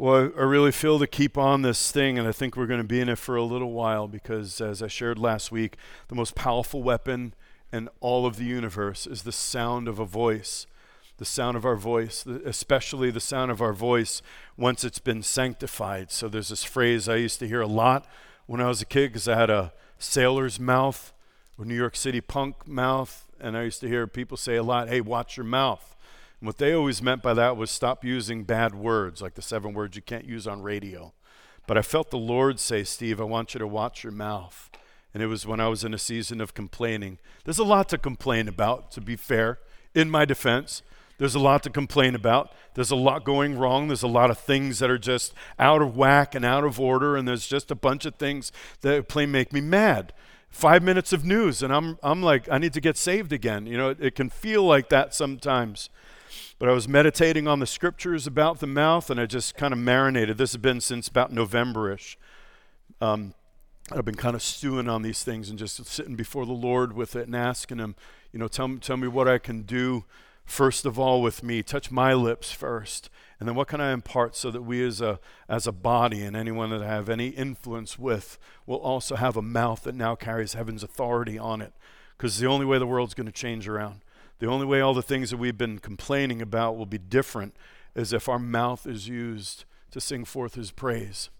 Well, I really feel to keep on this thing, and I think we're going to be in it for a little while because, as I shared last week, the most powerful weapon in all of the universe is the sound of a voice. The sound of our voice, especially the sound of our voice once it's been sanctified. So, there's this phrase I used to hear a lot when I was a kid because I had a sailor's mouth or New York City punk mouth, and I used to hear people say a lot, hey, watch your mouth. And what they always meant by that was stop using bad words, like the seven words you can't use on radio. But I felt the Lord say, Steve, I want you to watch your mouth. And it was when I was in a season of complaining. There's a lot to complain about, to be fair, in my defense. There's a lot to complain about. There's a lot going wrong. There's a lot of things that are just out of whack and out of order, and there's just a bunch of things that plain make me mad. Five minutes of news, and I'm, I'm like, I need to get saved again. You know, it, it can feel like that sometimes. But I was meditating on the scriptures about the mouth, and I just kind of marinated. This has been since about Novemberish. Um, I've been kind of stewing on these things and just sitting before the Lord with it and asking Him, you know, tell me, tell me what I can do first of all with me. Touch my lips first, and then what can I impart so that we as a as a body and anyone that I have any influence with will also have a mouth that now carries heaven's authority on it, because the only way the world's going to change around. The only way all the things that we've been complaining about will be different is if our mouth is used to sing forth His praise.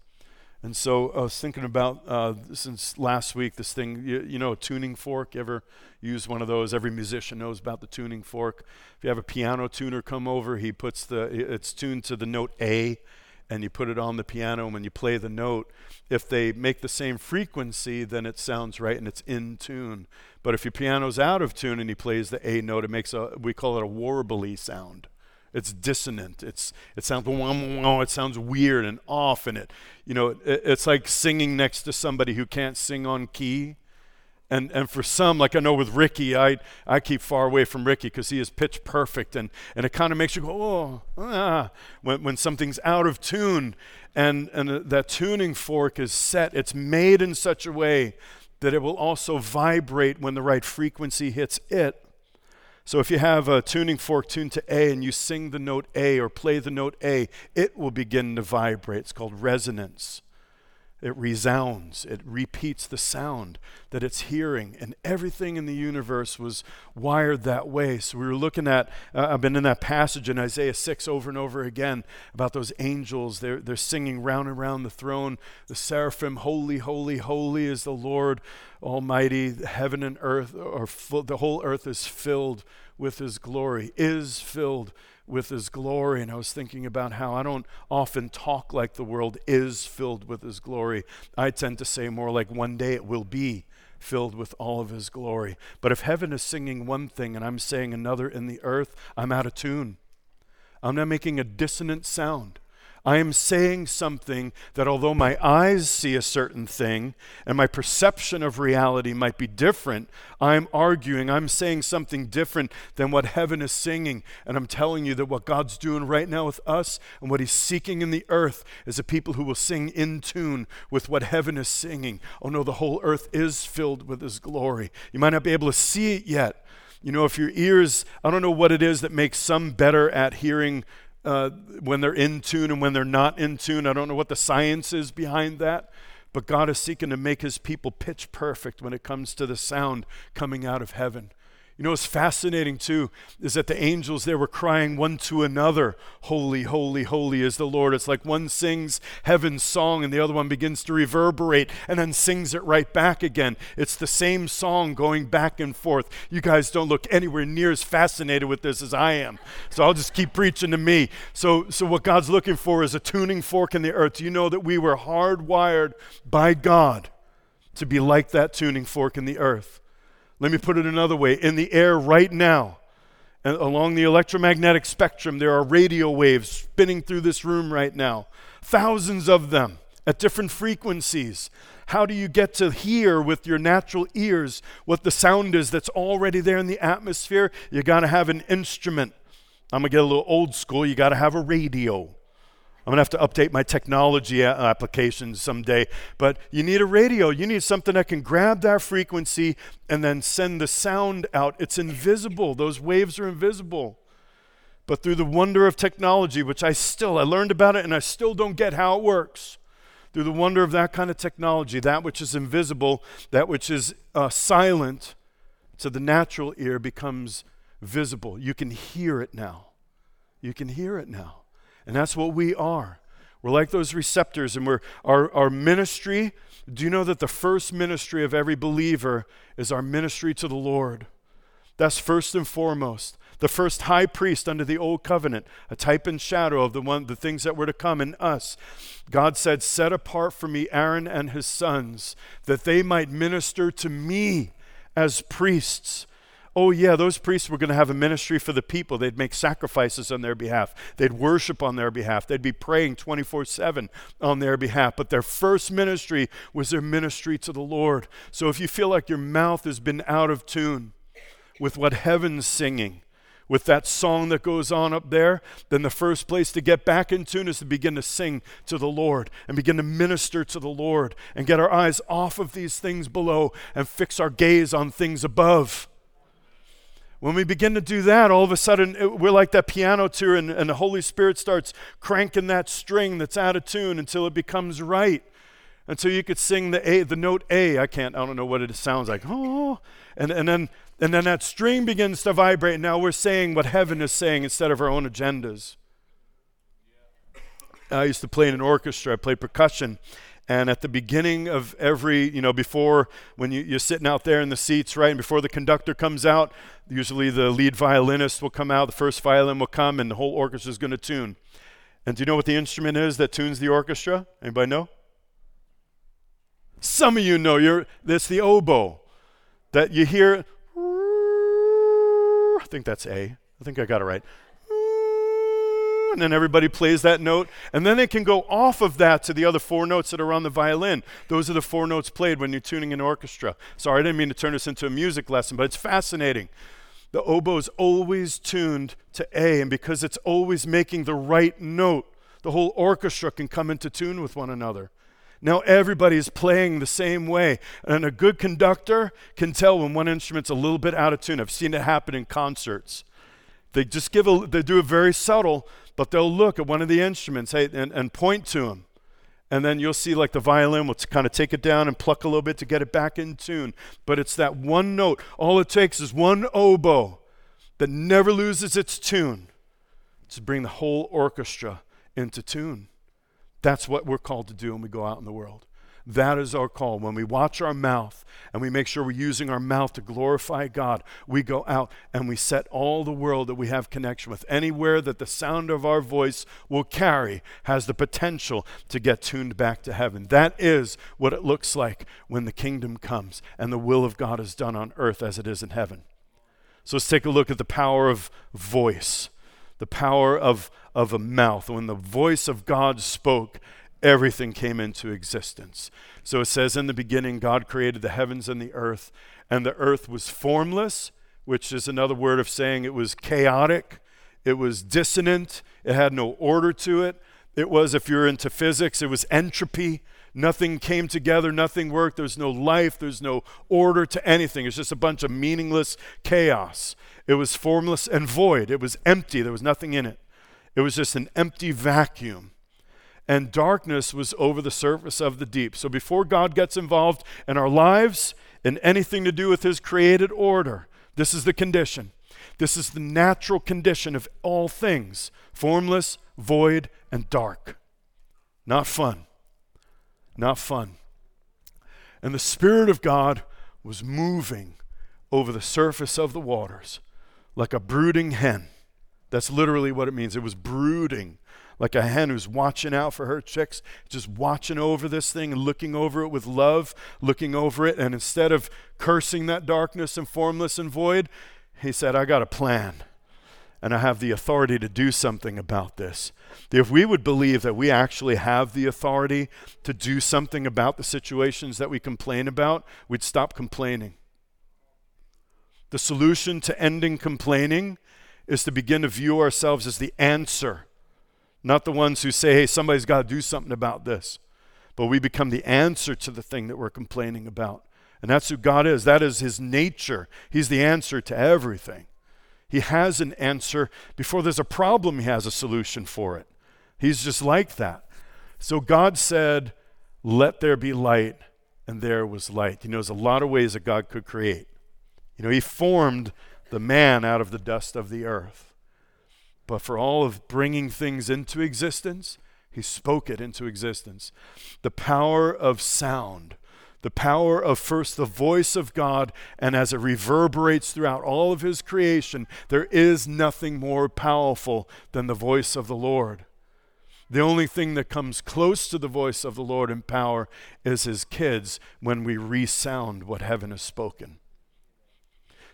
And so I was thinking about uh, since last week this thing, you, you, know, a tuning fork. You ever use one of those? Every musician knows about the tuning fork. If you have a piano tuner come over, he puts the it's tuned to the note A, and you put it on the piano. And when you play the note, if they make the same frequency, then it sounds right and it's in tune. But if your piano's out of tune and he plays the A note, it makes a we call it a warbly sound. It's dissonant. It's it sounds it sounds weird and off, and it you know it, it's like singing next to somebody who can't sing on key. And and for some, like I know with Ricky, I I keep far away from Ricky because he is pitch perfect, and and it kind of makes you go oh ah when when something's out of tune, and and that tuning fork is set. It's made in such a way that it will also vibrate when the right frequency hits it. So if you have a tuning fork tuned to A and you sing the note A or play the note A, it will begin to vibrate. It's called resonance. It resounds, it repeats the sound that it's hearing, and everything in the universe was wired that way. So we were looking at, uh, I've been in that passage in Isaiah 6 over and over again about those angels. They're, they're singing round and round the throne, the seraphim, Holy, holy, holy is the Lord Almighty. Heaven and earth, are full, the whole earth is filled with His glory, is filled with his glory. And I was thinking about how I don't often talk like the world is filled with his glory. I tend to say more like one day it will be filled with all of his glory. But if heaven is singing one thing and I'm saying another in the earth, I'm out of tune. I'm not making a dissonant sound. I am saying something that, although my eyes see a certain thing and my perception of reality might be different, I'm arguing, I'm saying something different than what heaven is singing. And I'm telling you that what God's doing right now with us and what He's seeking in the earth is a people who will sing in tune with what heaven is singing. Oh no, the whole earth is filled with His glory. You might not be able to see it yet. You know, if your ears, I don't know what it is that makes some better at hearing uh, when they're in tune and when they're not in tune. I don't know what the science is behind that, but God is seeking to make his people pitch perfect when it comes to the sound coming out of heaven. You know what's fascinating too is that the angels there were crying one to another, Holy, holy, holy is the Lord. It's like one sings heaven's song and the other one begins to reverberate and then sings it right back again. It's the same song going back and forth. You guys don't look anywhere near as fascinated with this as I am. So I'll just keep preaching to me. So, so what God's looking for is a tuning fork in the earth. You know that we were hardwired by God to be like that tuning fork in the earth? Let me put it another way in the air right now, and along the electromagnetic spectrum, there are radio waves spinning through this room right now, thousands of them at different frequencies. How do you get to hear with your natural ears what the sound is that's already there in the atmosphere? You got to have an instrument. I'm going to get a little old school. You got to have a radio. I'm going to have to update my technology applications someday. But you need a radio. You need something that can grab that frequency and then send the sound out. It's invisible. Those waves are invisible. but through the wonder of technology, which I still, I learned about it and I still don't get how it works. Through the wonder of that kind of technology, that which is invisible, that which is uh, silent to the natural ear becomes visible. You can hear it now. You can hear it now. And that's what we are. We're like those receptors, and we're our, our ministry. Do you know that the first ministry of every believer is our ministry to the Lord? That's first and foremost. The first high priest under the old covenant, a type and shadow of the one the things that were to come in us. God said, Set apart for me Aaron and his sons, that they might minister to me as priests. Oh, yeah, those priests were going to have a ministry for the people. They'd make sacrifices on their behalf, they'd worship on their behalf, they'd be praying 24 7 on their behalf. But their first ministry was their ministry to the Lord. So if you feel like your mouth has been out of tune with what heaven's singing, with that song that goes on up there, then the first place to get back in tune is to begin to sing to the Lord and begin to minister to the Lord and get our eyes off of these things below and fix our gaze on things above. When we begin to do that, all of a sudden we're like that piano tune, and, and the Holy Spirit starts cranking that string that's out of tune until it becomes right. Until you could sing the A, the note A. I can't, I don't know what it sounds like. Oh, and, and then and then that string begins to vibrate. Now we're saying what heaven is saying instead of our own agendas. I used to play in an orchestra, I played percussion. And at the beginning of every, you know, before when you, you're sitting out there in the seats, right, and before the conductor comes out, usually the lead violinist will come out, the first violin will come, and the whole orchestra is going to tune. And do you know what the instrument is that tunes the orchestra? Anybody know? Some of you know. You're, it's the oboe that you hear. I think that's A. I think I got it right and then everybody plays that note. And then they can go off of that to the other four notes that are on the violin. Those are the four notes played when you're tuning an orchestra. Sorry, I didn't mean to turn this into a music lesson, but it's fascinating. The oboe is always tuned to A, and because it's always making the right note, the whole orchestra can come into tune with one another. Now everybody is playing the same way. And a good conductor can tell when one instrument's a little bit out of tune. I've seen it happen in concerts. They just give a, they do it very subtle, but they'll look at one of the instruments hey, and, and point to them. And then you'll see like the violin will kind of take it down and pluck a little bit to get it back in tune. But it's that one note. All it takes is one oboe that never loses its tune to bring the whole orchestra into tune. That's what we're called to do when we go out in the world. That is our call. When we watch our mouth and we make sure we're using our mouth to glorify God, we go out and we set all the world that we have connection with. Anywhere that the sound of our voice will carry has the potential to get tuned back to heaven. That is what it looks like when the kingdom comes and the will of God is done on earth as it is in heaven. So let's take a look at the power of voice, the power of, of a mouth. When the voice of God spoke, everything came into existence. So it says, In the beginning, God created the heavens and the earth, and the earth was formless, which is another word of saying it was chaotic, it was dissonant, it had no order to it. It was, if you're into physics, it was entropy. Nothing came together, nothing worked. There's no life, there's no order to anything. It's just a bunch of meaningless chaos. It was formless and void. It was empty, there was nothing in it. It was just an empty vacuum and darkness was over the surface of the deep. So before God gets involved in our lives and anything to do with his created order, this is the condition. This is the natural condition of all things formless, void, and dark. Not fun. Not fun. And the Spirit of God was moving over the surface of the waters like a brooding hen. That's literally what it means. It was brooding like a hen who's watching out for her chicks, just watching over this thing and looking over it with love, looking over it. And instead of cursing that darkness and formless and void, he said, I got a plan. And I have the authority to do something about this. If we would believe that we actually have the authority to do something about the situations that we complain about, we'd stop complaining. The solution to ending complaining is to begin to view ourselves as the answer not the ones who say, hey, somebody's got to do something about this. But we become the answer to the thing that we're complaining about. And that's who God is. That is his nature. He's the answer to everything. He has an answer. Before there's a problem, He has a solution for it. He's just like that. So God said, Let there be light, and there was light. You know, there's a lot of ways that God could create. You know, He formed the man out of the dust of the earth. But for all of bringing things into existence, He spoke it into existence. The power of sound the power of first the voice of God, and as it reverberates throughout all of His creation, there is nothing more powerful than the voice of the Lord. The only thing that comes close to the voice of the Lord in power is His kids when we resound what heaven has spoken.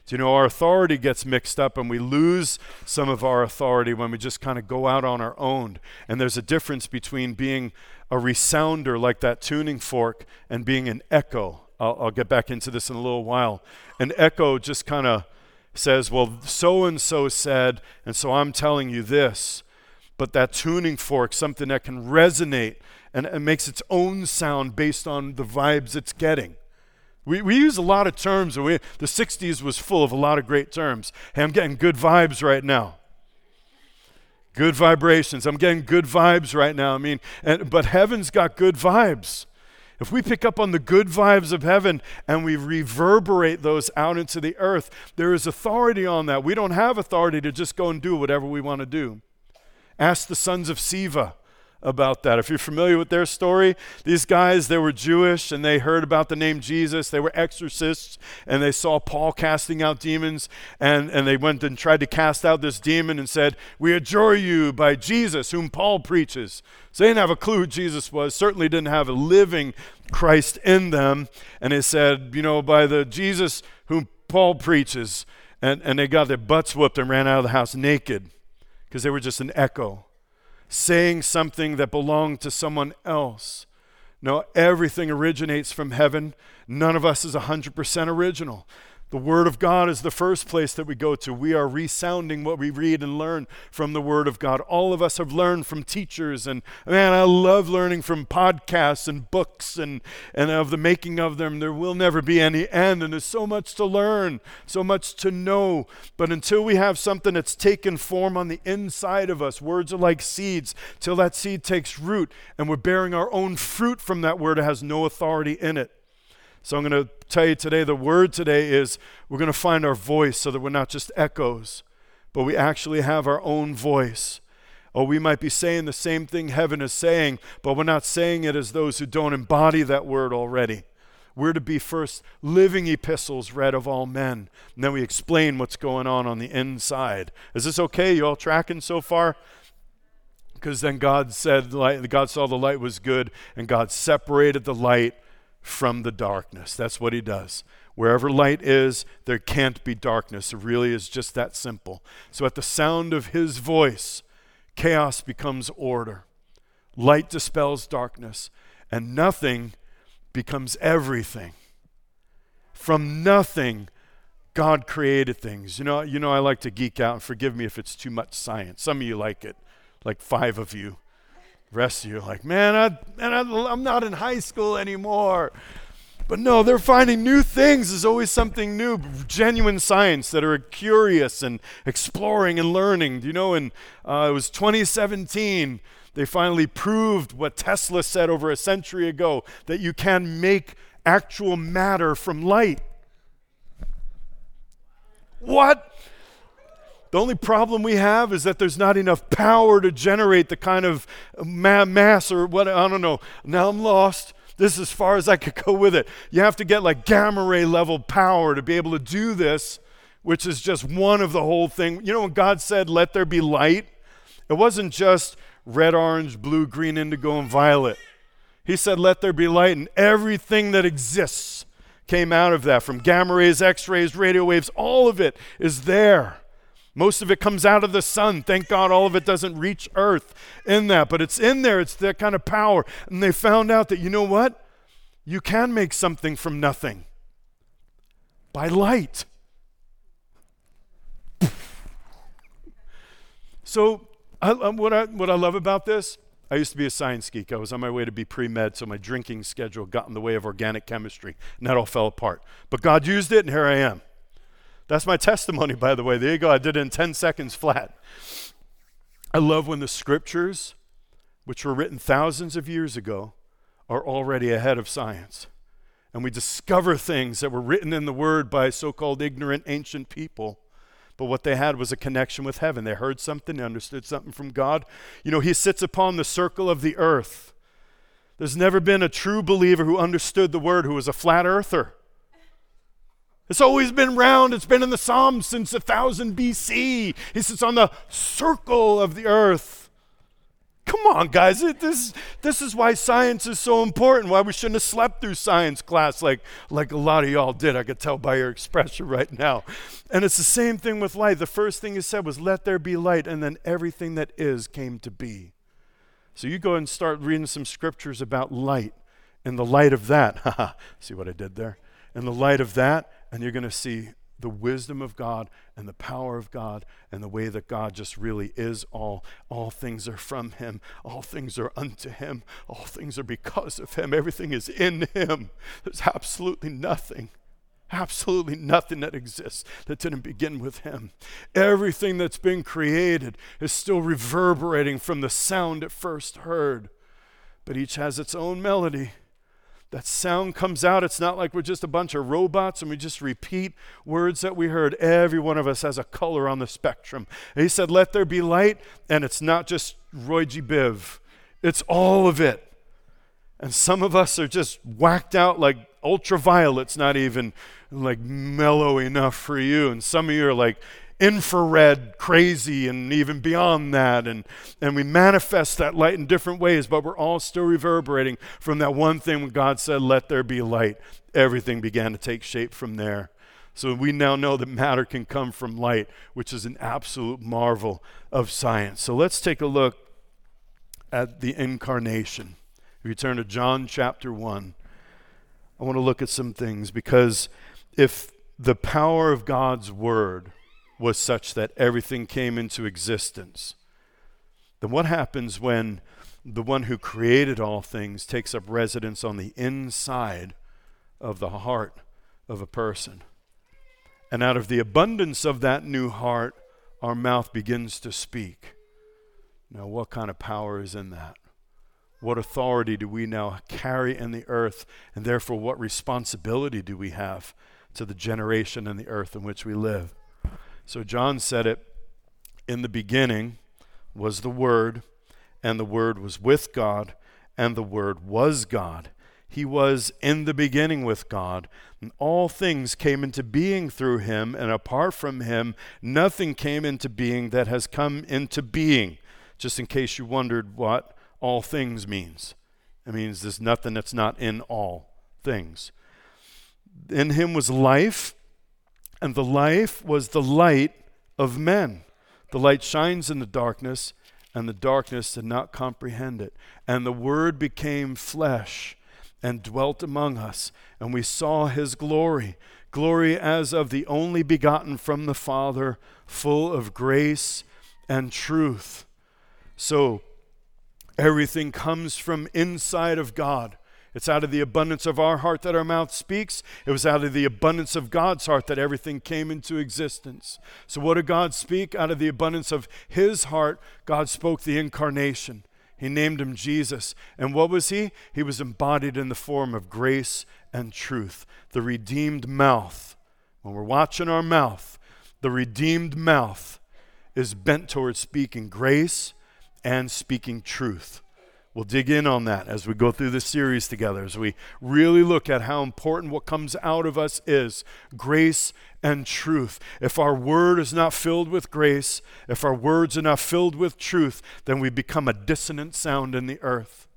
Do you know, our authority gets mixed up and we lose some of our authority when we just kind of go out on our own. And there's a difference between being a resounder like that tuning fork and being an echo. I'll, I'll get back into this in a little while. An echo just kind of says, well, so and so said, and so I'm telling you this. But that tuning fork, something that can resonate and, and makes its own sound based on the vibes it's getting. We, we use a lot of terms. We, the 60s was full of a lot of great terms. Hey, I'm getting good vibes right now. Good vibrations. I'm getting good vibes right now. I mean, and, but heaven's got good vibes. If we pick up on the good vibes of heaven and we reverberate those out into the earth, there is authority on that. We don't have authority to just go and do whatever we want to do. Ask the sons of Sceva about that. If you're familiar with their story, these guys, they were Jewish and they heard about the name Jesus. They were exorcists and they saw Paul casting out demons and, and they went and tried to cast out this demon and said, We adjure you by Jesus, whom Paul preaches. So they didn't have a clue who Jesus was, certainly didn't have a living Christ in them. And they said, You know, by the Jesus whom Paul preaches. And, and they got their butts whooped and ran out of the house naked because they were just an echo saying something that belonged to someone else. No, everything originates from heaven. None of us is 100% original. The Word of God is the first place that we go to. We are resounding what we read and learn from the Word of God. All of us have learned from teachers, and man, I love learning from podcasts and books and, and of the making of them. There will never be any end, and there's so much to learn, so much to know. But until we have something that's taken form on the inside of us, words are like seeds. Till that seed takes root and we're bearing our own fruit from that word, it has no authority in it. So I'm going to tell you today the word today is we're going to find our voice so that we're not just echoes, but we actually have our own voice. Or we might be saying the same thing heaven is saying, but we're not saying it as those who don't embody that word already. We're to be first living epistles read of all men. And then we explain what's going on on the inside. Is this okay? You all tracking so far? Because then God said, God saw the light was good, and God separated the light from the darkness. That's what he does. Wherever light is, there can't be darkness. It really is just that simple. So, at the sound of his voice, chaos becomes order. Light dispels darkness, and nothing becomes everything. From nothing, God created things. You know, you know, I like to geek out, and forgive me if it's too much science. Some of you like it, like five of you rest of you are like, man, I, man I, I'm not in high school anymore. But no, they're finding new things. There's always something new, genuine science that are curious and exploring and learning. You know, in uh, it was 2017, they finally proved what Tesla said over a century ago that you can make actual matter from light. What? The only problem we have is that there's not enough power to generate the kind of ma- mass or what, I don't know. Now I'm lost. This is as far as I could go with it. You have to get like gamma ray level power to be able to do this, which is just one of the whole thing. You know, when God said, let there be light, it wasn't just red, orange, blue, green, indigo, and violet. He said, let there be light, and everything that exists came out of that from gamma rays, x rays, radio waves, all of it is there. Most of it comes out of the sun. Thank God all of it doesn't reach earth in that, but it's in there. It's that kind of power. And they found out that, you know what? You can make something from nothing by light. so, I, what, I, what I love about this, I used to be a science geek. I was on my way to be pre med, so my drinking schedule got in the way of organic chemistry, and that all fell apart. But God used it, and here I am. That's my testimony, by the way. There you go. I did it in 10 seconds flat. I love when the scriptures, which were written thousands of years ago, are already ahead of science. And we discover things that were written in the Word by so called ignorant ancient people. But what they had was a connection with heaven. They heard something, they understood something from God. You know, He sits upon the circle of the earth. There's never been a true believer who understood the Word who was a flat earther. It's always been round. It's been in the Psalms since 1000 BC. He sits on the circle of the earth. Come on, guys. It, this, this is why science is so important, why we shouldn't have slept through science class like, like a lot of y'all did. I could tell by your expression right now. And it's the same thing with light. The first thing he said was, Let there be light, and then everything that is came to be. So you go and start reading some scriptures about light. In the light of that, see what I did there? In the light of that, and you're going to see the wisdom of God and the power of God and the way that God just really is all. All things are from Him, all things are unto Him, all things are because of Him, everything is in Him. There's absolutely nothing. Absolutely nothing that exists that didn't begin with Him. Everything that's been created is still reverberating from the sound it first heard, but each has its own melody that sound comes out. It's not like we're just a bunch of robots and we just repeat words that we heard. Every one of us has a color on the spectrum. And he said, Let there be light, and it's not just Roy G. Biv, it's all of it. And some of us are just whacked out like ultraviolet's not even like mellow enough for you. And some of you are like, infrared crazy and even beyond that. And, and we manifest that light in different ways, but we're all still reverberating from that one thing when God said, Let there be light. Everything began to take shape from there. So we now know that matter can come from light, which is an absolute marvel of science. So let's take a look at the incarnation. If you turn to John chapter 1, I want to look at some things because if the power of God's word was such that everything came into existence. Then what happens when the one who created all things takes up residence on the inside of the heart of a person? And out of the abundance of that new heart, our mouth begins to speak. Now, what kind of power is in that? What authority do we now carry in the earth? And therefore, what responsibility do we have to the generation and the earth in which we live? So John said it in the beginning was the Word, and the Word was with God, and the Word was God. He was in the beginning with God, and all things came into being through him, and apart from him, nothing came into being that has come into being. Just in case you wondered what all things means, it means there's nothing that's not in all things. In him was life, and the life was the light of men. The light shines in the darkness, and the darkness did not comprehend it. And the Word became flesh and dwelt among us, and we saw his glory glory as of the only begotten from the Father, full of grace and truth. So, everything comes from inside of God. It's out of the abundance of our heart that our mouth speaks. It was out of the abundance of God's heart that everything came into existence. So, what did God speak? Out of the abundance of His heart, God spoke the incarnation. He named him Jesus. And what was he? He was embodied in the form of grace and truth, the redeemed mouth. When we're watching our mouth, the redeemed mouth is bent towards speaking grace and speaking truth. We'll dig in on that as we go through this series together, as we really look at how important what comes out of us is grace and truth. If our word is not filled with grace, if our words are not filled with truth, then we become a dissonant sound in the earth.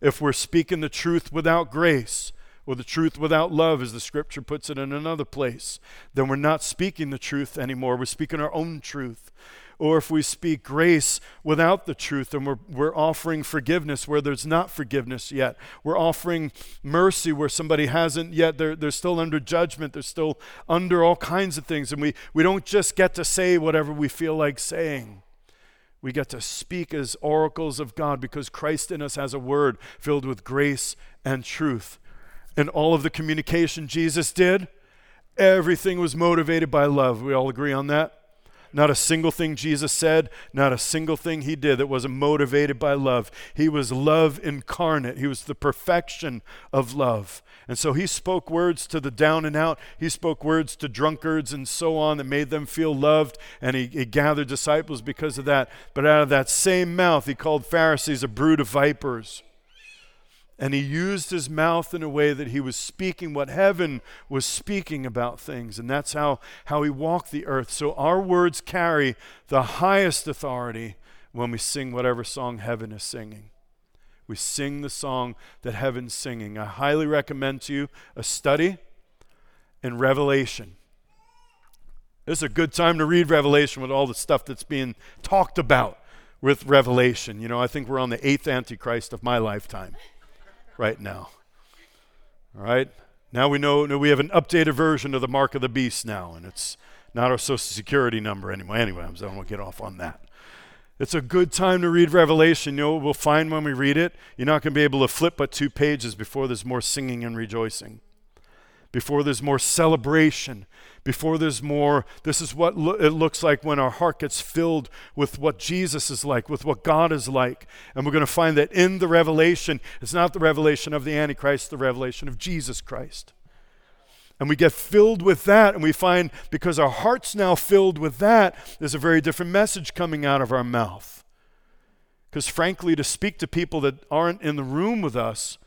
If we're speaking the truth without grace, or the truth without love, as the scripture puts it in another place, then we're not speaking the truth anymore. We're speaking our own truth or if we speak grace without the truth and we're, we're offering forgiveness where there's not forgiveness yet. We're offering mercy where somebody hasn't yet. They're, they're still under judgment. They're still under all kinds of things. And we, we don't just get to say whatever we feel like saying. We get to speak as oracles of God because Christ in us has a word filled with grace and truth. And all of the communication Jesus did, Everything was motivated by love. We all agree on that? Not a single thing Jesus said, not a single thing he did that wasn't motivated by love. He was love incarnate, he was the perfection of love. And so he spoke words to the down and out. He spoke words to drunkards and so on that made them feel loved, and he, he gathered disciples because of that. But out of that same mouth, he called Pharisees a brood of vipers. And he used his mouth in a way that he was speaking what heaven was speaking about things. And that's how, how he walked the earth. So our words carry the highest authority when we sing whatever song heaven is singing. We sing the song that heaven's singing. I highly recommend to you a study in Revelation. This is a good time to read Revelation with all the stuff that's being talked about with Revelation. You know, I think we're on the eighth Antichrist of my lifetime right now. All right? Now we know, we have an updated version of the mark of the beast now, and it's not our social security number anymore. Anyway, I don't want to get off on that. It's a good time to read Revelation. You know we'll find when we read it? You're not going to be able to flip but two pages before there's more singing and rejoicing, before there's more celebration, before there's more. This is what lo- it looks like when our heart gets filled with what Jesus is like, with what God is like. And we're going to find that in the revelation, it's not the revelation of the Antichrist, the revelation of Jesus Christ. And we get filled with that, and we find because our heart's now filled with that, there's a very different message coming out of our mouth. Because frankly, to speak to people that aren't in the room with us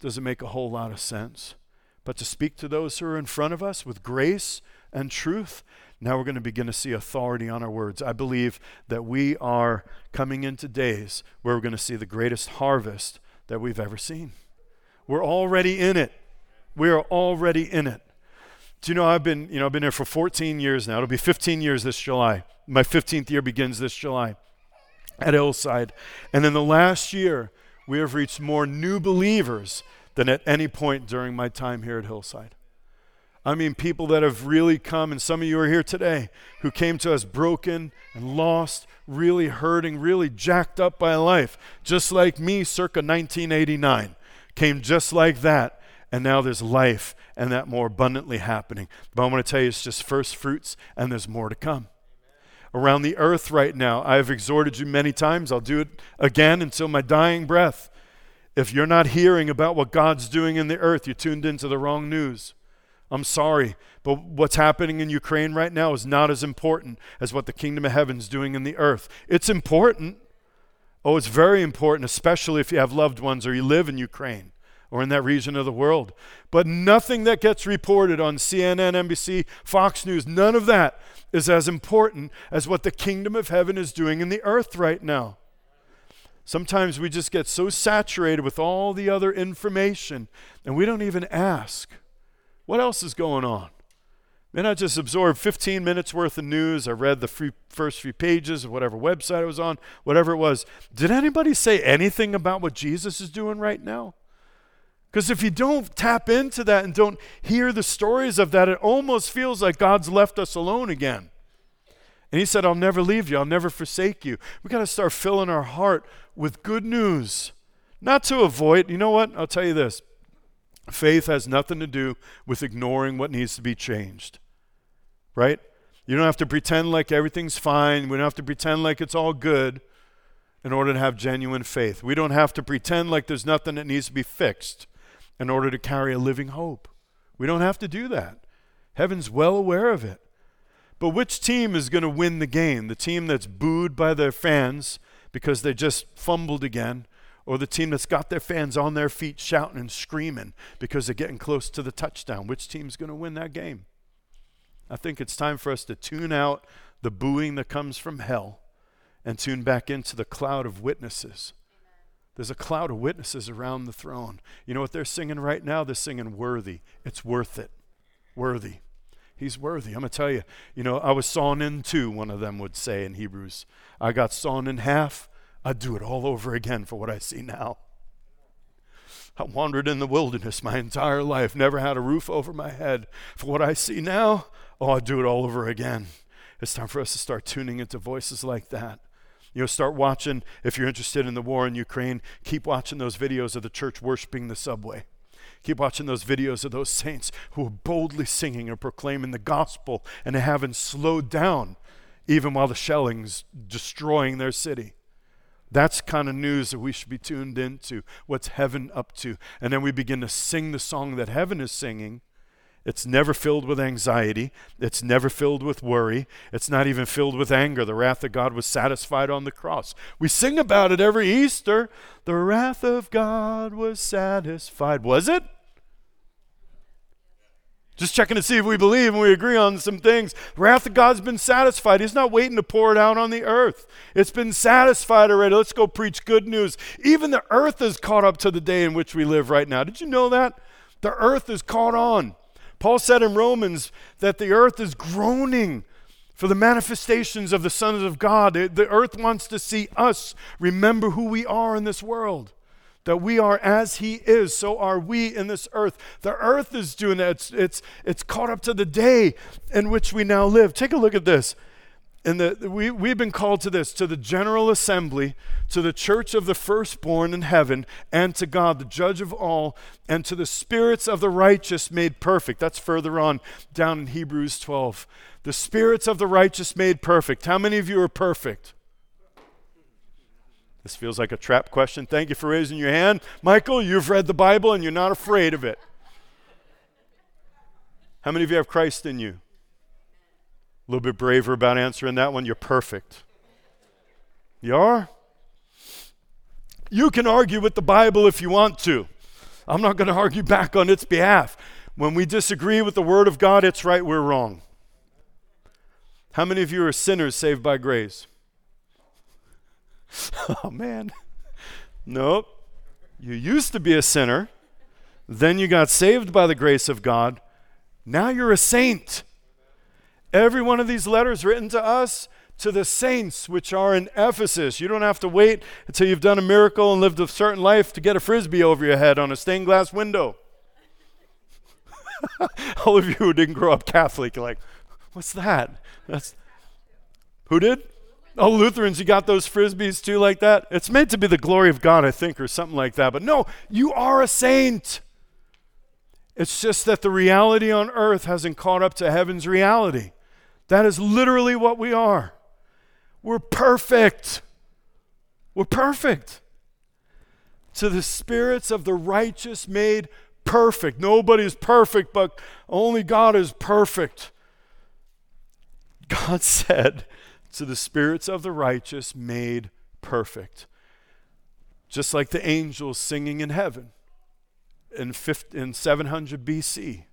doesn't make a whole lot of sense. But to speak to those who are in front of us with grace and truth, now we're going to begin to see authority on our words. I believe that we are coming into days where we're going to see the greatest harvest that we've ever seen. We're already in it. We are already in it. Do you know I've been, you know, I've been here for 14 years now. It'll be 15 years this July. My 15th year begins this July at Hillside. And in the last year, we have reached more new believers than at any point during my time here at Hillside. I mean, people that have really come, and some of you are here today, who came to us broken and lost, really hurting, really jacked up by life, just like me circa 1989. Came just like that, and now there's life and that more abundantly happening. But I want to tell you, it's just first fruits, and there's more to come. Around the earth right now, I have exhorted you many times. I'll do it again until my dying breath. If you're not hearing about what God's doing in the earth, you're tuned into the wrong news. I'm sorry, but what's happening in Ukraine right now is not as important as what the kingdom of heaven is doing in the earth. It's important. Oh, it's very important, especially if you have loved ones or you live in Ukraine or in that region of the world. But nothing that gets reported on CNN, NBC, Fox News, none of that is as important as what the kingdom of heaven is doing in the earth right now. Sometimes we just get so saturated with all the other information and we don't even ask. What else is going on? Then I just absorbed 15 minutes worth of news. I read the free, first few pages of whatever website I was on, whatever it was. Did anybody say anything about what Jesus is doing right now? Because if you don't tap into that and don't hear the stories of that, it almost feels like God's left us alone again. And He said, I'll never leave you, I'll never forsake you. We've got to start filling our heart with good news, not to avoid. You know what? I'll tell you this Faith has nothing to do with ignoring what needs to be changed. Right? You don't have to pretend like everything's fine. We don't have to pretend like it's all good in order to have genuine faith. We don't have to pretend like there's nothing that needs to be fixed in order to carry a living hope. We don't have to do that. Heaven's well aware of it. But which team is going to win the game? The team that's booed by their fans because they just fumbled again, or the team that's got their fans on their feet shouting and screaming because they're getting close to the touchdown. Which team's going to win that game? I think it's time for us to tune out the booing that comes from hell and tune back into the cloud of witnesses. There's a cloud of witnesses around the throne. You know what they're singing right now? They're singing worthy. It's worth it. Worthy. He's worthy. I'm going to tell you, you know, I was sawn in two, one of them would say in Hebrews. I got sawn in half. I'd do it all over again for what I see now. I wandered in the wilderness my entire life, never had a roof over my head. For what I see now, oh, I'd do it all over again. It's time for us to start tuning into voices like that. You know, start watching, if you're interested in the war in Ukraine, keep watching those videos of the church worshiping the subway. Keep watching those videos of those saints who are boldly singing and proclaiming the gospel and haven't slowed down even while the shelling's destroying their city. That's kind of news that we should be tuned into. What's heaven up to? And then we begin to sing the song that heaven is singing. It's never filled with anxiety. It's never filled with worry. It's not even filled with anger. The wrath of God was satisfied on the cross. We sing about it every Easter. The wrath of God was satisfied. Was it? Just checking to see if we believe and we agree on some things. The wrath of God's been satisfied. He's not waiting to pour it out on the earth. It's been satisfied already. Let's go preach good news. Even the earth is caught up to the day in which we live right now. Did you know that? The earth is caught on. Paul said in Romans that the earth is groaning for the manifestations of the sons of God. The earth wants to see us remember who we are in this world that we are as he is, so are we in this earth. The earth is doing that. It's, it's, it's caught up to the day in which we now live. Take a look at this. And the, we, we've been called to this, to the general assembly, to the church of the firstborn in heaven, and to God, the judge of all, and to the spirits of the righteous made perfect. That's further on down in Hebrews 12. The spirits of the righteous made perfect. How many of you are perfect? This feels like a trap question. Thank you for raising your hand. Michael, you've read the Bible and you're not afraid of it. How many of you have Christ in you? A little bit braver about answering that one. You're perfect. You are? You can argue with the Bible if you want to. I'm not going to argue back on its behalf. When we disagree with the Word of God, it's right, we're wrong. How many of you are sinners saved by grace? oh, man. Nope. You used to be a sinner, then you got saved by the grace of God. Now you're a saint. Every one of these letters written to us, to the saints which are in Ephesus. You don't have to wait until you've done a miracle and lived a certain life to get a frisbee over your head on a stained glass window. All of you who didn't grow up Catholic, you're like, what's that? That's who did? Oh, Lutherans, you got those frisbees too, like that? It's meant to be the glory of God, I think, or something like that. But no, you are a saint. It's just that the reality on earth hasn't caught up to heaven's reality. That is literally what we are. We're perfect. We're perfect. To the spirits of the righteous made perfect. Nobody is perfect, but only God is perfect. God said, to the spirits of the righteous made perfect. Just like the angels singing in heaven in, 700 BC.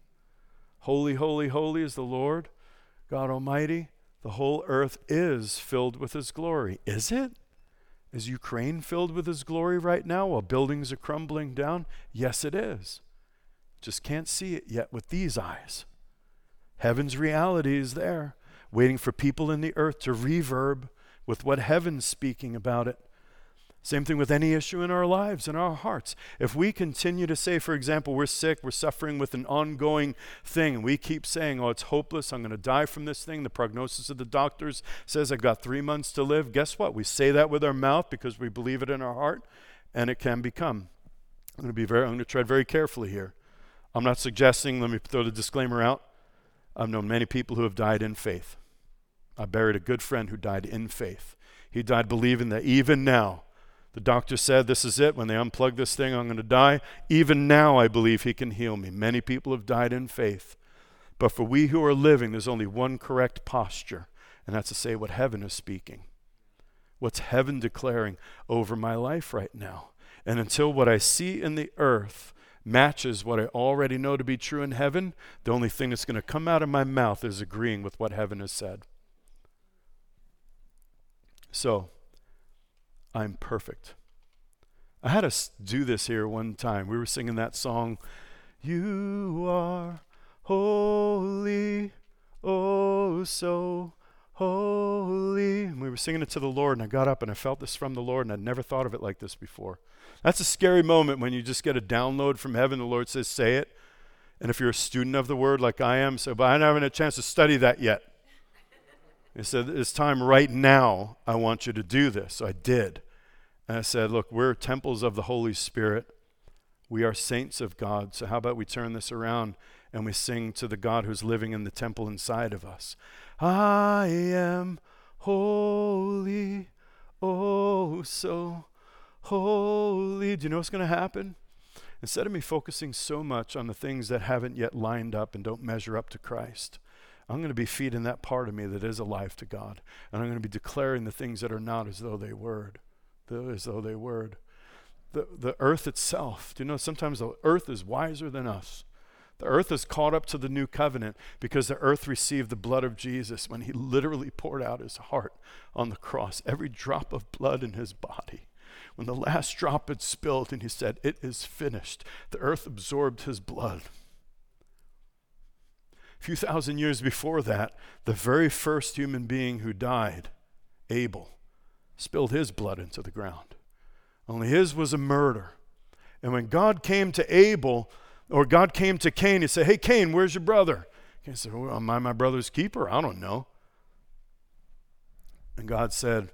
Holy, holy, holy is the Lord God Almighty. The whole earth is filled with His glory. Is it? Is Ukraine filled with His glory right now while buildings are crumbling down? Yes, it is. Just can't see it yet with these eyes. Heaven's reality is there waiting for people in the earth to reverb with what heaven's speaking about it. Same thing with any issue in our lives, in our hearts. If we continue to say, for example, we're sick, we're suffering with an ongoing thing, and we keep saying, oh, it's hopeless, I'm going to die from this thing, the prognosis of the doctors says I've got three months to live, guess what? We say that with our mouth because we believe it in our heart, and it can become. I'm going to be very, I'm going to tread very carefully here. I'm not suggesting, let me throw the disclaimer out. I've known many people who have died in faith. I buried a good friend who died in faith. He died believing that even now, the doctor said, This is it. When they unplug this thing, I'm going to die. Even now, I believe he can heal me. Many people have died in faith. But for we who are living, there's only one correct posture, and that's to say what heaven is speaking. What's heaven declaring over my life right now? And until what I see in the earth matches what I already know to be true in heaven, the only thing that's going to come out of my mouth is agreeing with what heaven has said. So, I'm perfect. I had us do this here one time. We were singing that song, You are holy, oh so holy. And we were singing it to the Lord, and I got up and I felt this from the Lord, and I'd never thought of it like this before. That's a scary moment when you just get a download from heaven. The Lord says, Say it. And if you're a student of the word like I am, so, but I haven't had a chance to study that yet. He said, It's time right now. I want you to do this. So I did. And I said, Look, we're temples of the Holy Spirit. We are saints of God. So, how about we turn this around and we sing to the God who's living in the temple inside of us? I am holy, oh, so holy. Do you know what's going to happen? Instead of me focusing so much on the things that haven't yet lined up and don't measure up to Christ, I'm going to be feeding that part of me that is alive to God. And I'm going to be declaring the things that are not as though they were, as though they were. The, the earth itself, do you know, sometimes the earth is wiser than us. The earth is caught up to the new covenant because the earth received the blood of Jesus when he literally poured out his heart on the cross, every drop of blood in his body. When the last drop had spilled and he said, It is finished, the earth absorbed his blood. A few thousand years before that, the very first human being who died, Abel, spilled his blood into the ground. Only his was a murder. And when God came to Abel, or God came to Cain, he said, Hey, Cain, where's your brother? Cain said, well, Am I my brother's keeper? I don't know. And God said,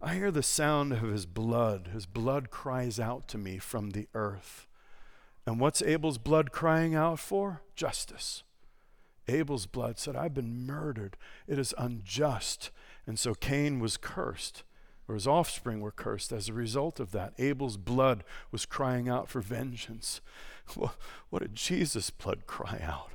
I hear the sound of his blood. His blood cries out to me from the earth. And what's Abel's blood crying out for? Justice. Abel's blood said, I've been murdered. It is unjust. And so Cain was cursed, or his offspring were cursed as a result of that. Abel's blood was crying out for vengeance. What did Jesus' blood cry out?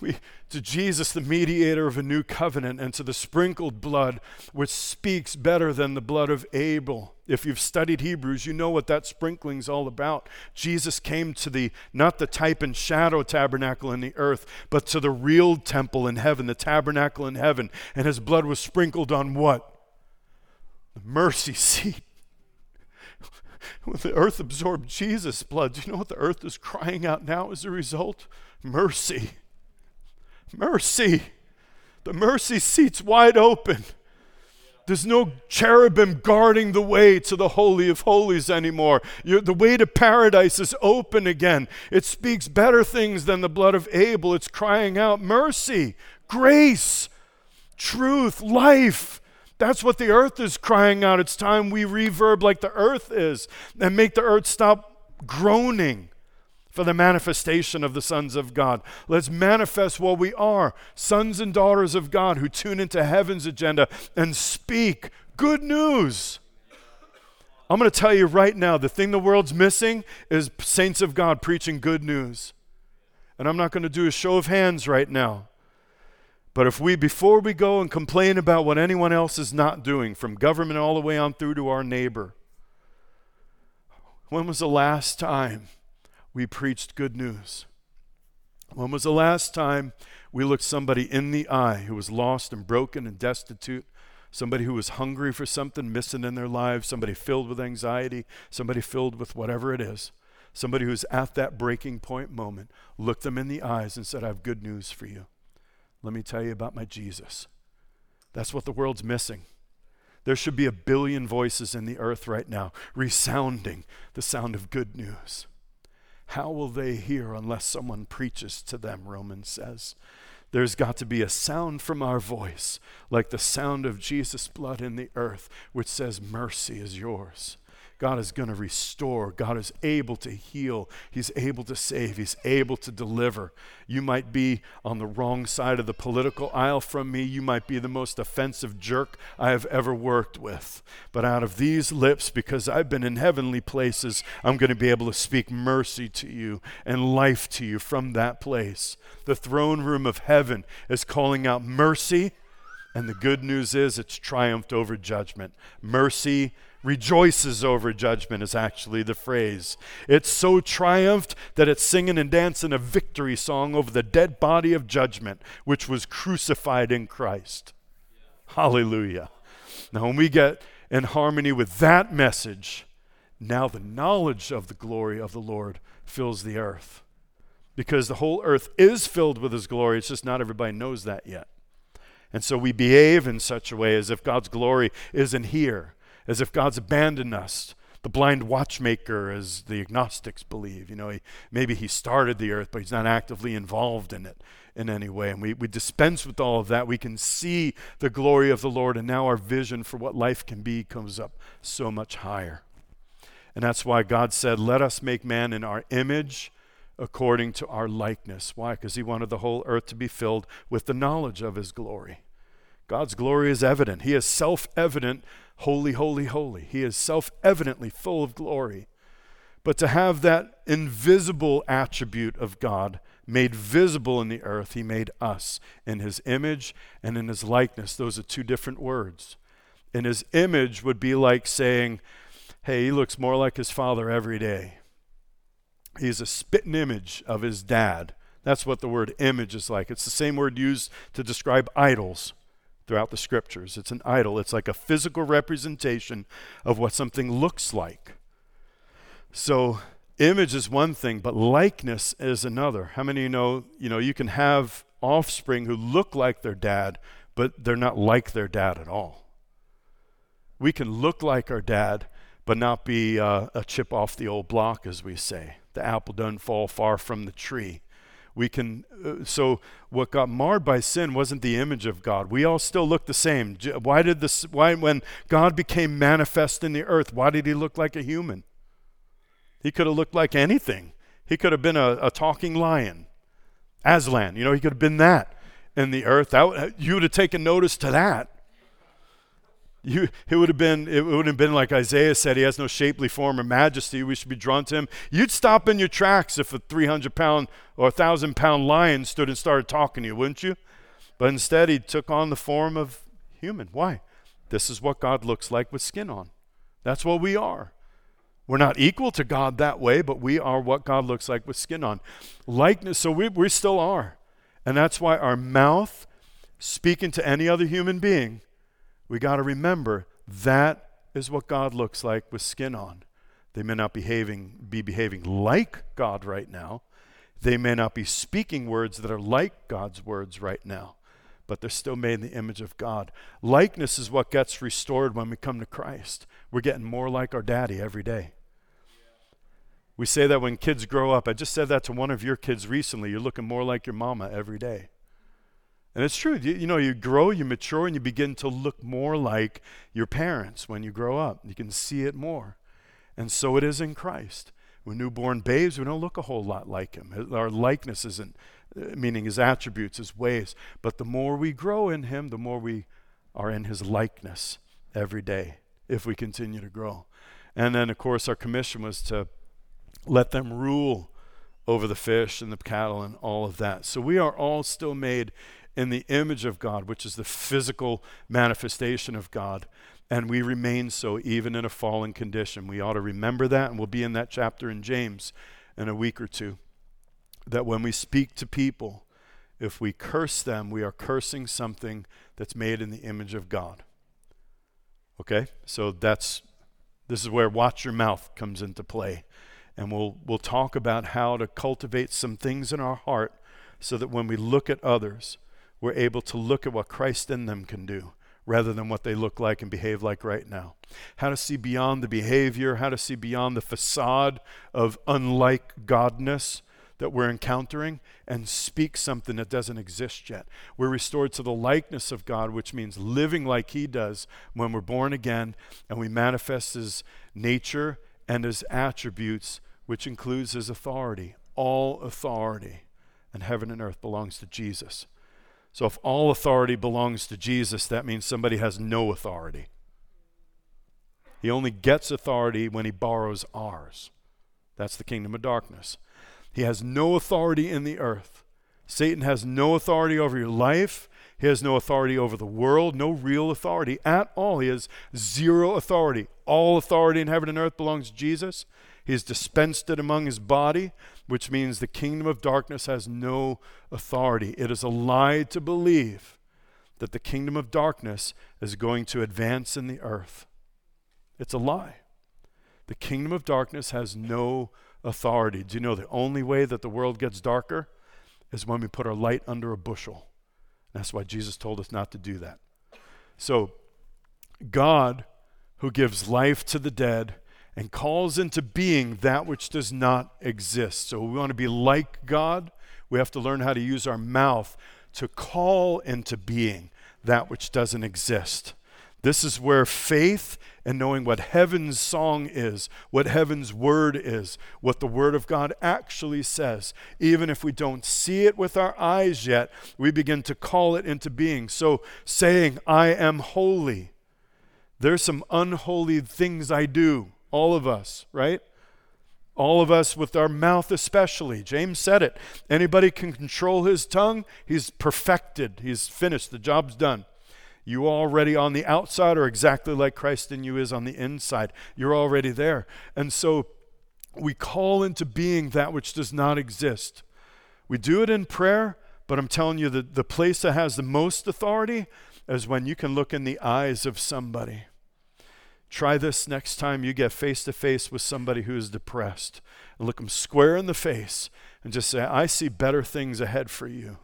We, to Jesus, the mediator of a new covenant, and to the sprinkled blood, which speaks better than the blood of Abel. If you've studied Hebrews, you know what that sprinkling's all about. Jesus came to the, not the type and shadow tabernacle in the earth, but to the real temple in heaven, the tabernacle in heaven. And his blood was sprinkled on what? The mercy seat. When the earth absorbed Jesus' blood, do you know what the earth is crying out now as a result? Mercy. Mercy. The mercy seat's wide open. There's no cherubim guarding the way to the Holy of Holies anymore. You're, the way to paradise is open again. It speaks better things than the blood of Abel. It's crying out mercy, grace, truth, life. That's what the earth is crying out. It's time we reverb like the earth is and make the earth stop groaning for the manifestation of the sons of God. Let's manifest what we are sons and daughters of God who tune into heaven's agenda and speak good news. I'm going to tell you right now the thing the world's missing is saints of God preaching good news. And I'm not going to do a show of hands right now. But if we, before we go and complain about what anyone else is not doing, from government all the way on through to our neighbor, when was the last time we preached good news? When was the last time we looked somebody in the eye who was lost and broken and destitute? Somebody who was hungry for something missing in their lives, somebody filled with anxiety, somebody filled with whatever it is, somebody who's at that breaking point moment, looked them in the eyes and said, I have good news for you. Let me tell you about my Jesus. That's what the world's missing. There should be a billion voices in the earth right now resounding the sound of good news. How will they hear unless someone preaches to them? Romans says. There's got to be a sound from our voice, like the sound of Jesus' blood in the earth, which says, Mercy is yours. God is going to restore. God is able to heal. He's able to save. He's able to deliver. You might be on the wrong side of the political aisle from me. You might be the most offensive jerk I have ever worked with. But out of these lips, because I've been in heavenly places, I'm going to be able to speak mercy to you and life to you from that place. The throne room of heaven is calling out mercy. And the good news is it's triumphed over judgment. Mercy rejoices over judgment, is actually the phrase. It's so triumphed that it's singing and dancing a victory song over the dead body of judgment, which was crucified in Christ. Hallelujah. Now, when we get in harmony with that message, now the knowledge of the glory of the Lord fills the earth. Because the whole earth is filled with His glory, it's just not everybody knows that yet. And so we behave in such a way as if God's glory isn't here as if God's abandoned us. The blind watchmaker, as the agnostics believe. You know, he, maybe he started the earth, but he's not actively involved in it in any way. And we, we dispense with all of that. We can see the glory of the Lord, and now our vision for what life can be comes up so much higher. And that's why God said, Let us make man in our image according to our likeness. Why? Because he wanted the whole earth to be filled with the knowledge of his glory. God's glory is evident. He is self evident, holy, holy, holy. He is self evidently full of glory. But to have that invisible attribute of God made visible in the earth, He made us in His image and in His likeness. Those are two different words. In His image would be like saying, hey, he looks more like his father every day. He's a spitting image of his dad. That's what the word image is like. It's the same word used to describe idols throughout the scriptures. It's an idol, it's like a physical representation of what something looks like. So, image is one thing, but likeness is another. How many you know, you know, you can have offspring who look like their dad, but they're not like their dad at all. We can look like our dad, but not be uh, a chip off the old block, as we say. The apple doesn't fall far from the tree. We can, uh, so what got marred by sin wasn't the image of God. We all still look the same. Why did this, why, when God became manifest in the earth, why did he look like a human? He could have looked like anything. He could have been a, a talking lion. Aslan, you know, he could have been that in the earth. That, you would have taken notice to that. You, it would have been it would have been like Isaiah said, he has no shapely form or majesty. We should be drawn to him. You'd stop in your tracks if a 300 pound or a thousand pound lion stood and started talking to you, wouldn't you? But instead, he took on the form of human. Why? This is what God looks like with skin on. That's what we are. We're not equal to God that way, but we are what God looks like with skin on. Likeness, so we, we still are. And that's why our mouth, speaking to any other human being, we got to remember that is what God looks like with skin on. They may not behaving, be behaving like God right now. They may not be speaking words that are like God's words right now, but they're still made in the image of God. Likeness is what gets restored when we come to Christ. We're getting more like our daddy every day. We say that when kids grow up. I just said that to one of your kids recently. You're looking more like your mama every day. And it's true. You, you, know, you grow, you mature, and you begin to look more like your parents when you grow up. You can see it more. And so it is in Christ. We're newborn babes, we don't look a whole lot like him. Our likeness isn't, uh, meaning his attributes, his ways. But the more we grow in him, the more we are in his likeness every day if we continue to grow. And then, of course, our commission was to let them rule over the fish and the cattle and all of that. So we are all still made in the image of God, which is the physical manifestation of God. And we remain so even in a fallen condition. We ought to remember that, and we'll be in that chapter in James in a week or two. That when we speak to people, if we curse them, we are cursing something that's made in the image of God. Okay? So that's this is where watch your mouth comes into play. And we'll we'll talk about how to cultivate some things in our heart so that when we look at others, we're able to look at what Christ in them can do rather than what they look like and behave like right now. How to see beyond the behavior, how to see beyond the facade of unlike godness that we're encountering and speak something that doesn't exist yet. We're restored to the likeness of God, which means living like He does when we're born again and we manifest His nature and His attributes, which includes His authority. All authority in heaven and earth belongs to Jesus. So if all authority belongs to Jesus, that means somebody has no authority. He only gets authority when he borrows ours. That's the kingdom of darkness. He has no authority in the earth. Satan has no authority over your life. He has no authority over the world, no real authority at all. He has zero authority. All authority in heaven and earth belongs to Jesus. He has dispensed it among his body, which means the kingdom of darkness has no authority. It is a lie to believe that the kingdom of darkness is going to advance in the earth. It's a lie. The kingdom of darkness has no authority. Do you know the only way that the world gets darker is when we put our light under a bushel? That's why Jesus told us not to do that. So, God, who gives life to the dead, and calls into being that which does not exist. So we want to be like God. We have to learn how to use our mouth to call into being that which doesn't exist. This is where faith and knowing what heaven's song is, what heaven's word is, what the word of God actually says. Even if we don't see it with our eyes yet, we begin to call it into being. So, saying, I am holy, there's some unholy things I do, all of us, right? All of us with our mouth, especially. James said it. Anybody can control his tongue, he's perfected, he's finished, the job's done. You already on the outside are exactly like Christ in you is on the inside. You're already there. And so we call into being that which does not exist. We do it in prayer, but I'm telling you that the place that has the most authority is when you can look in the eyes of somebody. Try this next time you get face to face with somebody who is depressed look them square in the face and just say, I see better things ahead for you.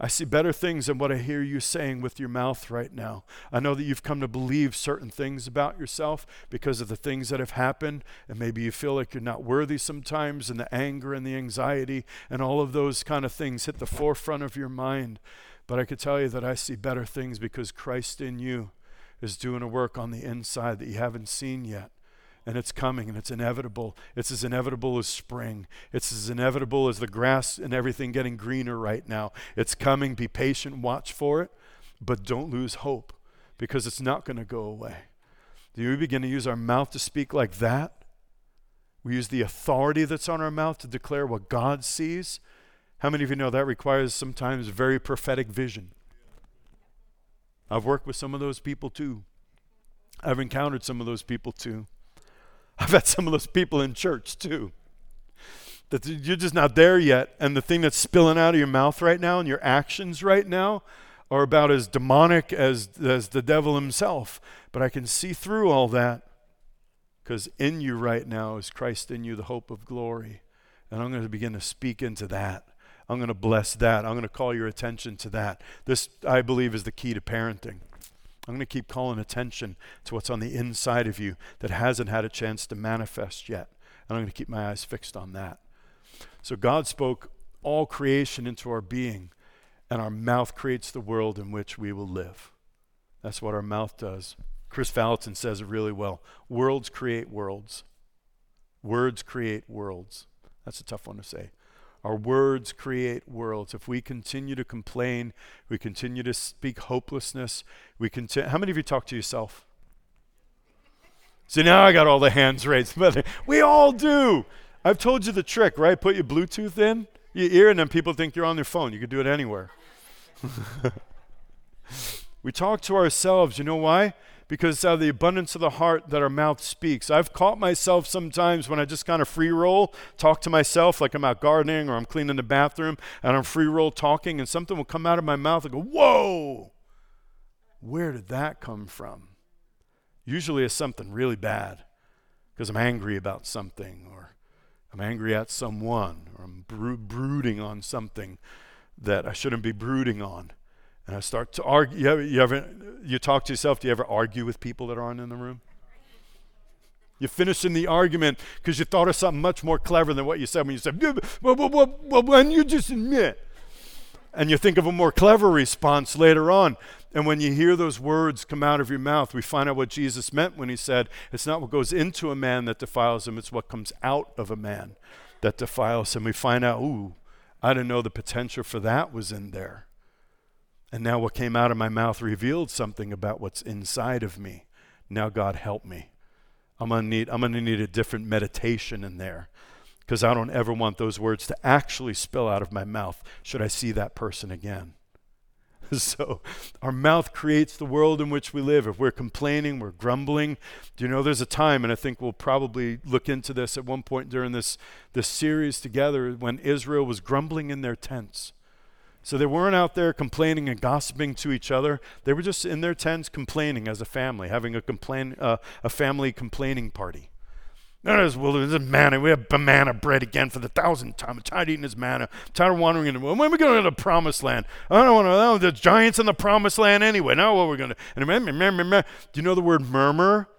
I see better things than what I hear you saying with your mouth right now. I know that you've come to believe certain things about yourself because of the things that have happened, and maybe you feel like you're not worthy sometimes, and the anger and the anxiety and all of those kind of things hit the forefront of your mind. But I could tell you that I see better things because Christ in you is doing a work on the inside that you haven't seen yet and it's coming and it's inevitable. It's as inevitable as spring. It's as inevitable as the grass and everything getting greener right now. It's coming. Be patient, watch for it, but don't lose hope because it's not going to go away. Do we begin to use our mouth to speak like that? We use the authority that's on our mouth to declare what God sees. How many of you know that requires sometimes very prophetic vision? I've worked with some of those people too. I've encountered some of those people too. I've had some of those people in church too. That you're just not there yet, and the thing that's spilling out of your mouth right now and your actions right now are about as demonic as, as the devil himself. But I can see through all that because in you right now is Christ in you, the hope of glory. And I'm going to begin to speak into that. I'm going to bless that. I'm going to call your attention to that. This, I believe, is the key to parenting. I'm going to keep calling attention to what's on the inside of you that hasn't had a chance to manifest yet. And I'm going to keep my eyes fixed on that. So God spoke all creation into our being, and our mouth creates the world in which we will live. That's what our mouth does. Kris Vallotton says it really well. Worlds create worlds. Words create worlds. That's a tough one to say. Our words create worlds. If we continue to complain, we continue to speak hopelessness, we continue. How many of you talk to yourself? See, now I got all the hands raised. We all do. I've told you the trick, right? Put your Bluetooth in your ear, and then people think you're on their phone. You can do it anywhere. we talk to ourselves. You know why? Because out of the abundance of the heart that our mouth speaks. I've caught myself sometimes when I just kind of free roll, talk to myself like I'm out gardening or I'm cleaning the bathroom and I'm free roll talking, and something will come out of my mouth and go, Whoa, where did that come from? Usually it's something really bad because I'm angry about something or I'm angry at someone or I'm brooding on something that I shouldn't be brooding on. And I start to argue. You ever, you ever, you talk to yourself. Do you ever argue with people that aren't in the room? You finish in the argument because you thought of something much more clever than what you said when you said, when you just admit. And you think of a more clever response later on. And when you hear those words come out of your mouth, we find out what Jesus meant when he said, It's not what goes into a man that defiles him, it's what comes out of a man that defiles him. We find out, ooh, I didn't know the potential for that was in there. And now what came out of my mouth revealed something about what's inside of me. Now, God, help me. I'm going to need, I'm going to need a different meditation in there because I don't ever want those words to actually spill out of my mouth should I see that person again. so, our mouth creates the world in which we live. If we're complaining, we're grumbling. Do you know there's a time, and I think we'll probably look into this at one point during this, this series together, when Israel was grumbling in their tents. So they weren't out there complaining and gossiping to each other. They were just in their tents complaining as a family, having a complain uh, a family complaining party. There's well, there's manna. We have banana bread again for the thousandth time. I'm tired of eating this manna. I'm tired of wandering in the When are we going to the promised land? I don't want to know. The giants in the promised land anyway. Now what we're going to. And remember, remember, remember, do you know the word murmur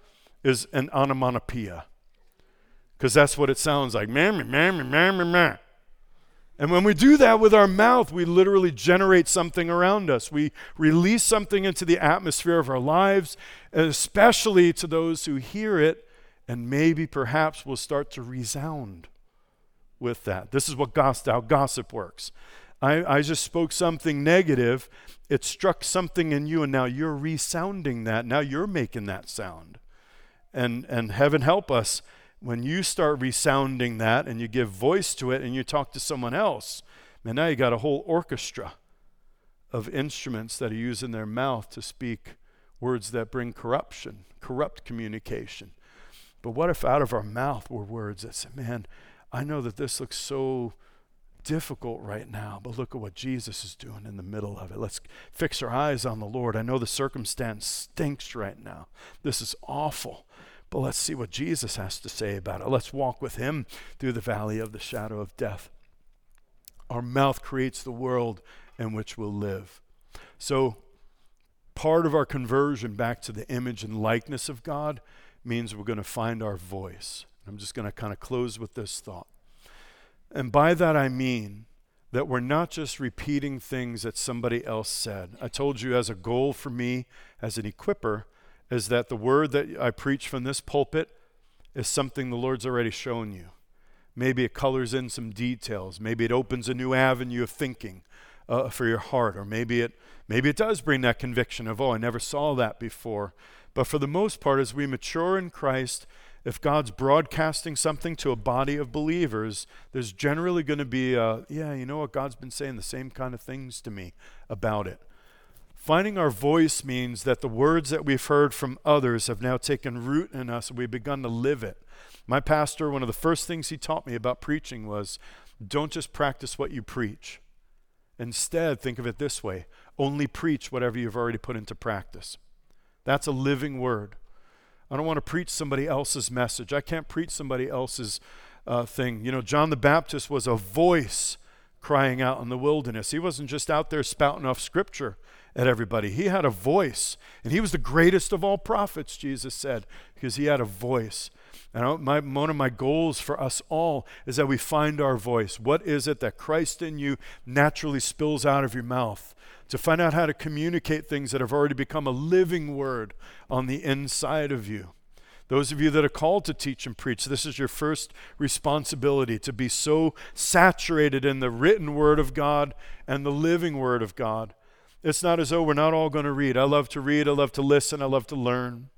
is an onomatopoeia? Because that's what it sounds like. Murmur, murmur, murmur, murmur. And when we do that with our mouth, we literally generate something around us. We release something into the atmosphere of our lives, especially to those who hear it, and maybe perhaps will start to resound with that. This is what gossip, how gossip works. I, I just spoke something negative, it struck something in you, and now you're resounding that. Now you're making that sound. And, and heaven help us when you start resounding that and you give voice to it and you talk to someone else, man, now you got a whole orchestra of instruments that are using their mouth to speak words that bring corruption, corrupt communication. But what if out of our mouth were words that say, man, I know that this looks so difficult right now, but look at what Jesus is doing in the middle of it. Let's fix our eyes on the Lord. I know the circumstance stinks right now. This is awful. But let's see what Jesus has to say about it. Let's walk with him through the valley of the shadow of death. Our mouth creates the world in which we'll live. So, part of our conversion back to the image and likeness of God means we're going to find our voice. I'm just going to kind of close with this thought. And by that I mean that we're not just repeating things that somebody else said. I told you as a goal for me as an equiper is that the word that I preach from this pulpit is something the Lord's already shown you. Maybe it colors in some details. Maybe it opens a new avenue of thinking uh, for your heart, or maybe it maybe it does bring that conviction of, oh, I never saw that before. But for the most part, as we mature in Christ, if God's broadcasting something to a body of believers, there's generally going to be, a, yeah, you know what? God's been saying the same kind of things to me about it. Finding our voice means that the words that we've heard from others have now taken root in us and we've begun to live it. My pastor, one of the first things he taught me about preaching was don't just practice what you preach. Instead, think of it this way only preach whatever you've already put into practice. That's a living word. I don't want to preach somebody else's message. I can't preach somebody else's uh, thing. You know, John the Baptist was a voice crying out in the wilderness. He wasn't just out there spouting off scripture at everybody. He had a voice, and he was the greatest of all prophets, Jesus said, because he had a voice. And my, one of my goals for us all is that we find our voice. What is it that Christ in you naturally spills out of your mouth? to find out how to communicate things that have already become a living word on the inside of you. Those of you that are called to teach and preach, this is your first responsibility to be so saturated in the written word of God and the living word of God. It's not as though we're not all going to read. I love to read, I love to listen, I love to learn.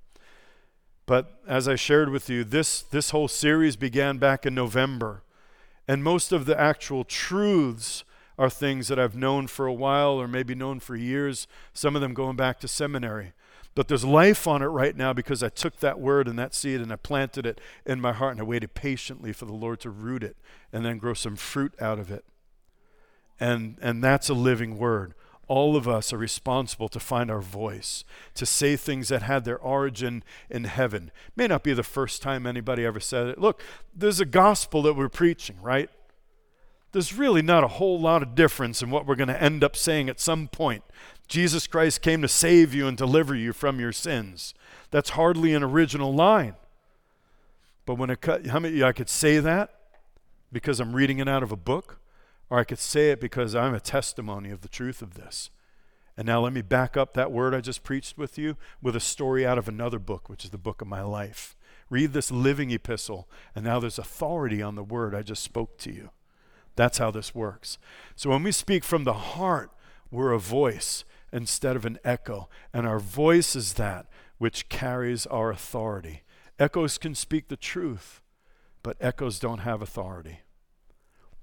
But as I shared with you, this, this whole series began back in November. And most of the actual truths are things that I've known for a while or maybe known for years, some of them going back to seminary. But there's life on it right now because I took that word and that seed and I planted it in my heart and I waited patiently for the Lord to root it and then grow some fruit out of it. And, and that's a living word. All of us are responsible to find our voice, to say things that had their origin in heaven. May not be the first time anybody ever said it. Look, there's a gospel that we're preaching, right? there's really not a whole lot of difference in what we're going to end up saying at some point. Jesus Christ came to save you and deliver you from your sins. That's hardly an original line. But when it cut, how many I could say that because I'm reading it out of a book, or I could say it because I'm a testimony of the truth of this. And now let me back up that word I just preached with you with a story out of another book, which is the book of my life. Read this living epistle, and now there's authority on the word I just spoke to you. That's how this works. So when we speak from the heart, we're a voice instead of an echo. And our voice is that which carries our authority. Echoes can speak the truth, but echoes don't have authority.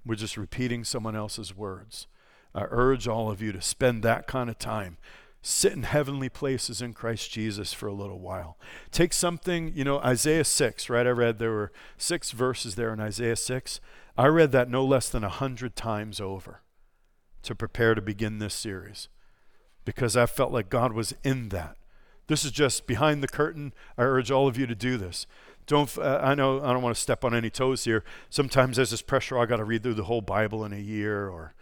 We're just repeating someone else's words. I urge all of you to spend that kind of time. Sit in heavenly places in Christ Jesus for a little while. Take something, you know, Isaiah 6, right? I read there were six verses there in Isaiah 6. I read that no less than a hundred times over to prepare to begin this series because I felt like God was in that. This is just behind the curtain. I urge all of you to do this. Don't uh, I know I don't want to step on any toes here. Sometimes there's this pressure I got to read through the whole Bible in a year or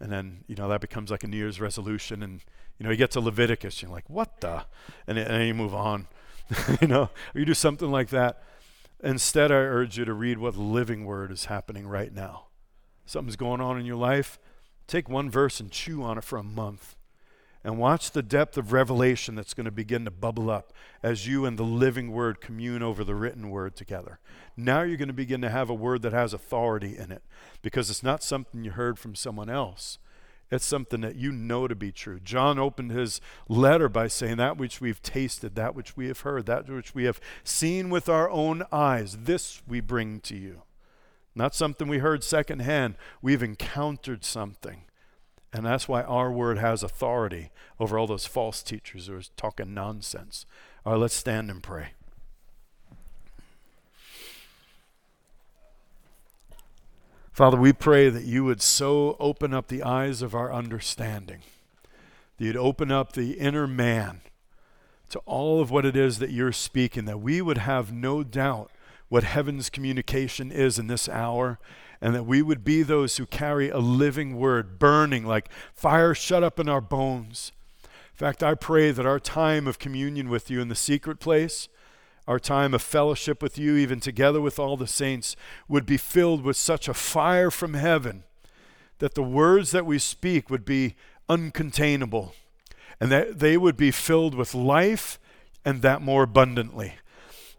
and then, you know, that becomes like a New Year's resolution and you know, you get to Leviticus, you're like, "What the?" and, and then you move on. you know, or you do something like that. Instead, I urge you to read what living word is happening right now. something's going on in your life, take one verse and chew on it for a month. And watch the depth of revelation that's going to begin to bubble up as you and the living word commune over the written word together. Now you're going to begin to have a word that has authority in it because it's not something you heard from someone else. It's something that you know to be true. John opened his letter by saying, That which we've tasted, that which we have heard, that which we have seen with our own eyes, this we bring to you. Not something we heard secondhand. We've encountered something. And that's why our word has authority over all those false teachers who are talking nonsense. All right, let's stand and pray. Father, we pray that you would so open up the eyes of our understanding, that you'd open up the inner man to all of what it is that you're speaking, that we would have no doubt what heaven's communication is in this hour, and that we would be those who carry a living word burning like fire shut up in our bones. In fact, I pray that our time of communion with you in the secret place our time of fellowship with you, even together with all the saints, would be filled with such a fire from heaven that the words that we speak would be uncontainable and that they would be filled with life and that more abundantly.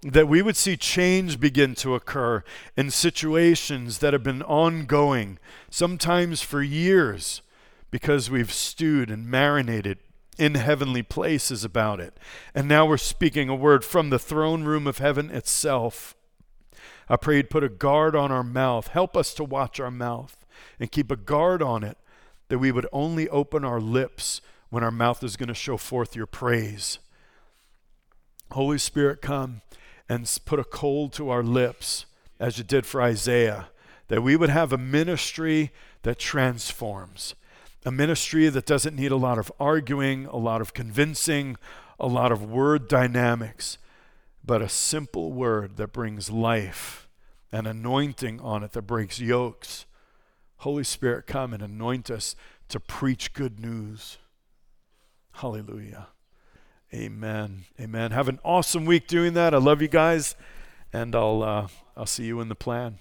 That we would see change begin to occur in situations that have been ongoing, sometimes for years, because we've stewed and marinated in heavenly places about it. And now we're speaking a word from the throne room of heaven itself. I pray you'd put a guard on our mouth. Help us to watch our mouth and keep a guard on it that we would only open our lips when our mouth is going to show forth your praise. Holy Spirit, come and put a cold to our lips as you did for Isaiah, that we would have a ministry that transforms a ministry that doesn't need a lot of arguing, a lot of convincing, a lot of word dynamics, but a simple word that brings life, an anointing on it that breaks yokes. Holy Spirit, come and anoint us to preach good news. Hallelujah. Amen. Amen. Have an awesome week doing that. I love you guys, and I'll uh, I'll see you in the plan.